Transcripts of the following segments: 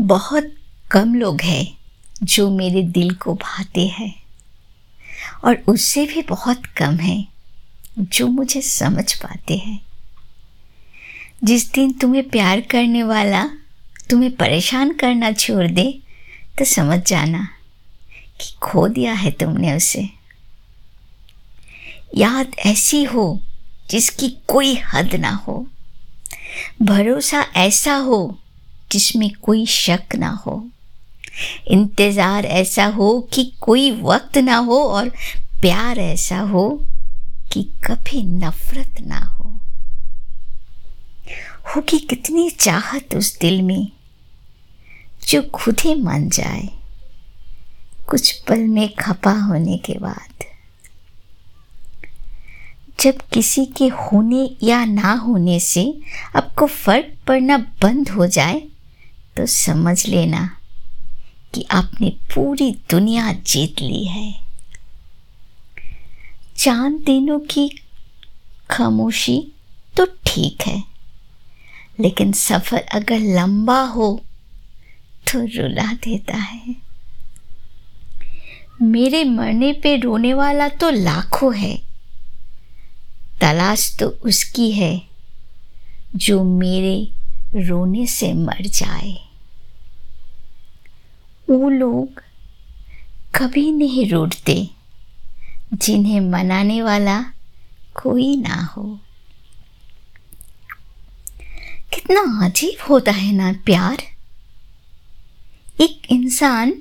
बहुत कम लोग हैं जो मेरे दिल को भाते हैं और उससे भी बहुत कम है जो मुझे समझ पाते हैं। जिस दिन तुम्हें प्यार करने वाला तुम्हें परेशान करना छोड़ दे तो समझ जाना कि खो दिया है तुमने उसे। याद ऐसी हो जिसकी कोई हद ना हो। भरोसा ऐसा हो जिसमें कोई शक ना हो। इंतज़ार ऐसा हो कि कोई वक्त ना हो और प्यार ऐसा हो कि कभी नफरत ना हो। होगी कितनी चाहत उस दिल में जो खुद ही मान जाए। कुछ पल में खपा होने के बाद। जब किसी के होने या ना होने से आपको फ़र्क पड़ना बंद हो जाए तो समझ लेना कि आपने पूरी दुनिया जीत ली है। चाँद दिनों की खामोशी तो ठीक है, लेकिन सफ़र अगर लंबा हो तो रुला देता है। मेरे मरने पे रोने वाला तो लाखों है। तलाश तो उसकी है जो मेरे रोने से मर जाए। वो लोग कभी नहीं रूठते, जिन्हें मनाने वाला कोई ना हो। कितना अजीब होता है ना प्यार। एक इंसान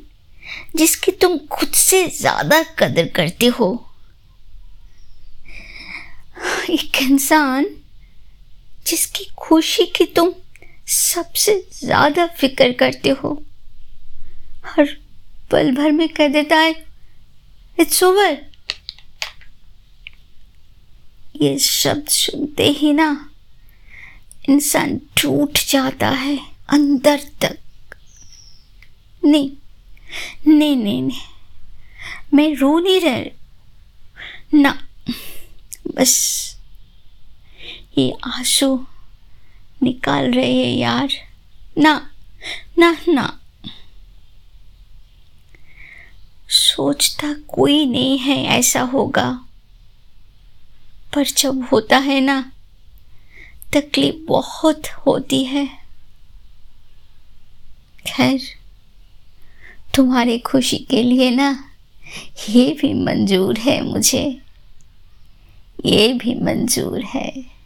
जिसकी तुम खुद से ज़्यादा कदर करते हो। एक इंसान जिसकी खुशी की तुम सबसे ज़्यादा फ़िक्र करते हो। हर पल भर में कह देता है। इट्स ओवर ये शब्द सुनते ही ना इंसान टूट जाता है अंदर तक। नहीं नहीं नहीं नहीं। मैं रो नहीं रह। ना, बस ये आँसू निकाल रहे हैं यार। ना ना ना। सोचता कोई नहीं है ऐसा होगा। पर जब होता है ना, तकलीफ़ बहुत होती है। खैर, तुम्हारी खुशी के लिए ना, ये भी मंजूर है मुझे। ये भी मंजूर है।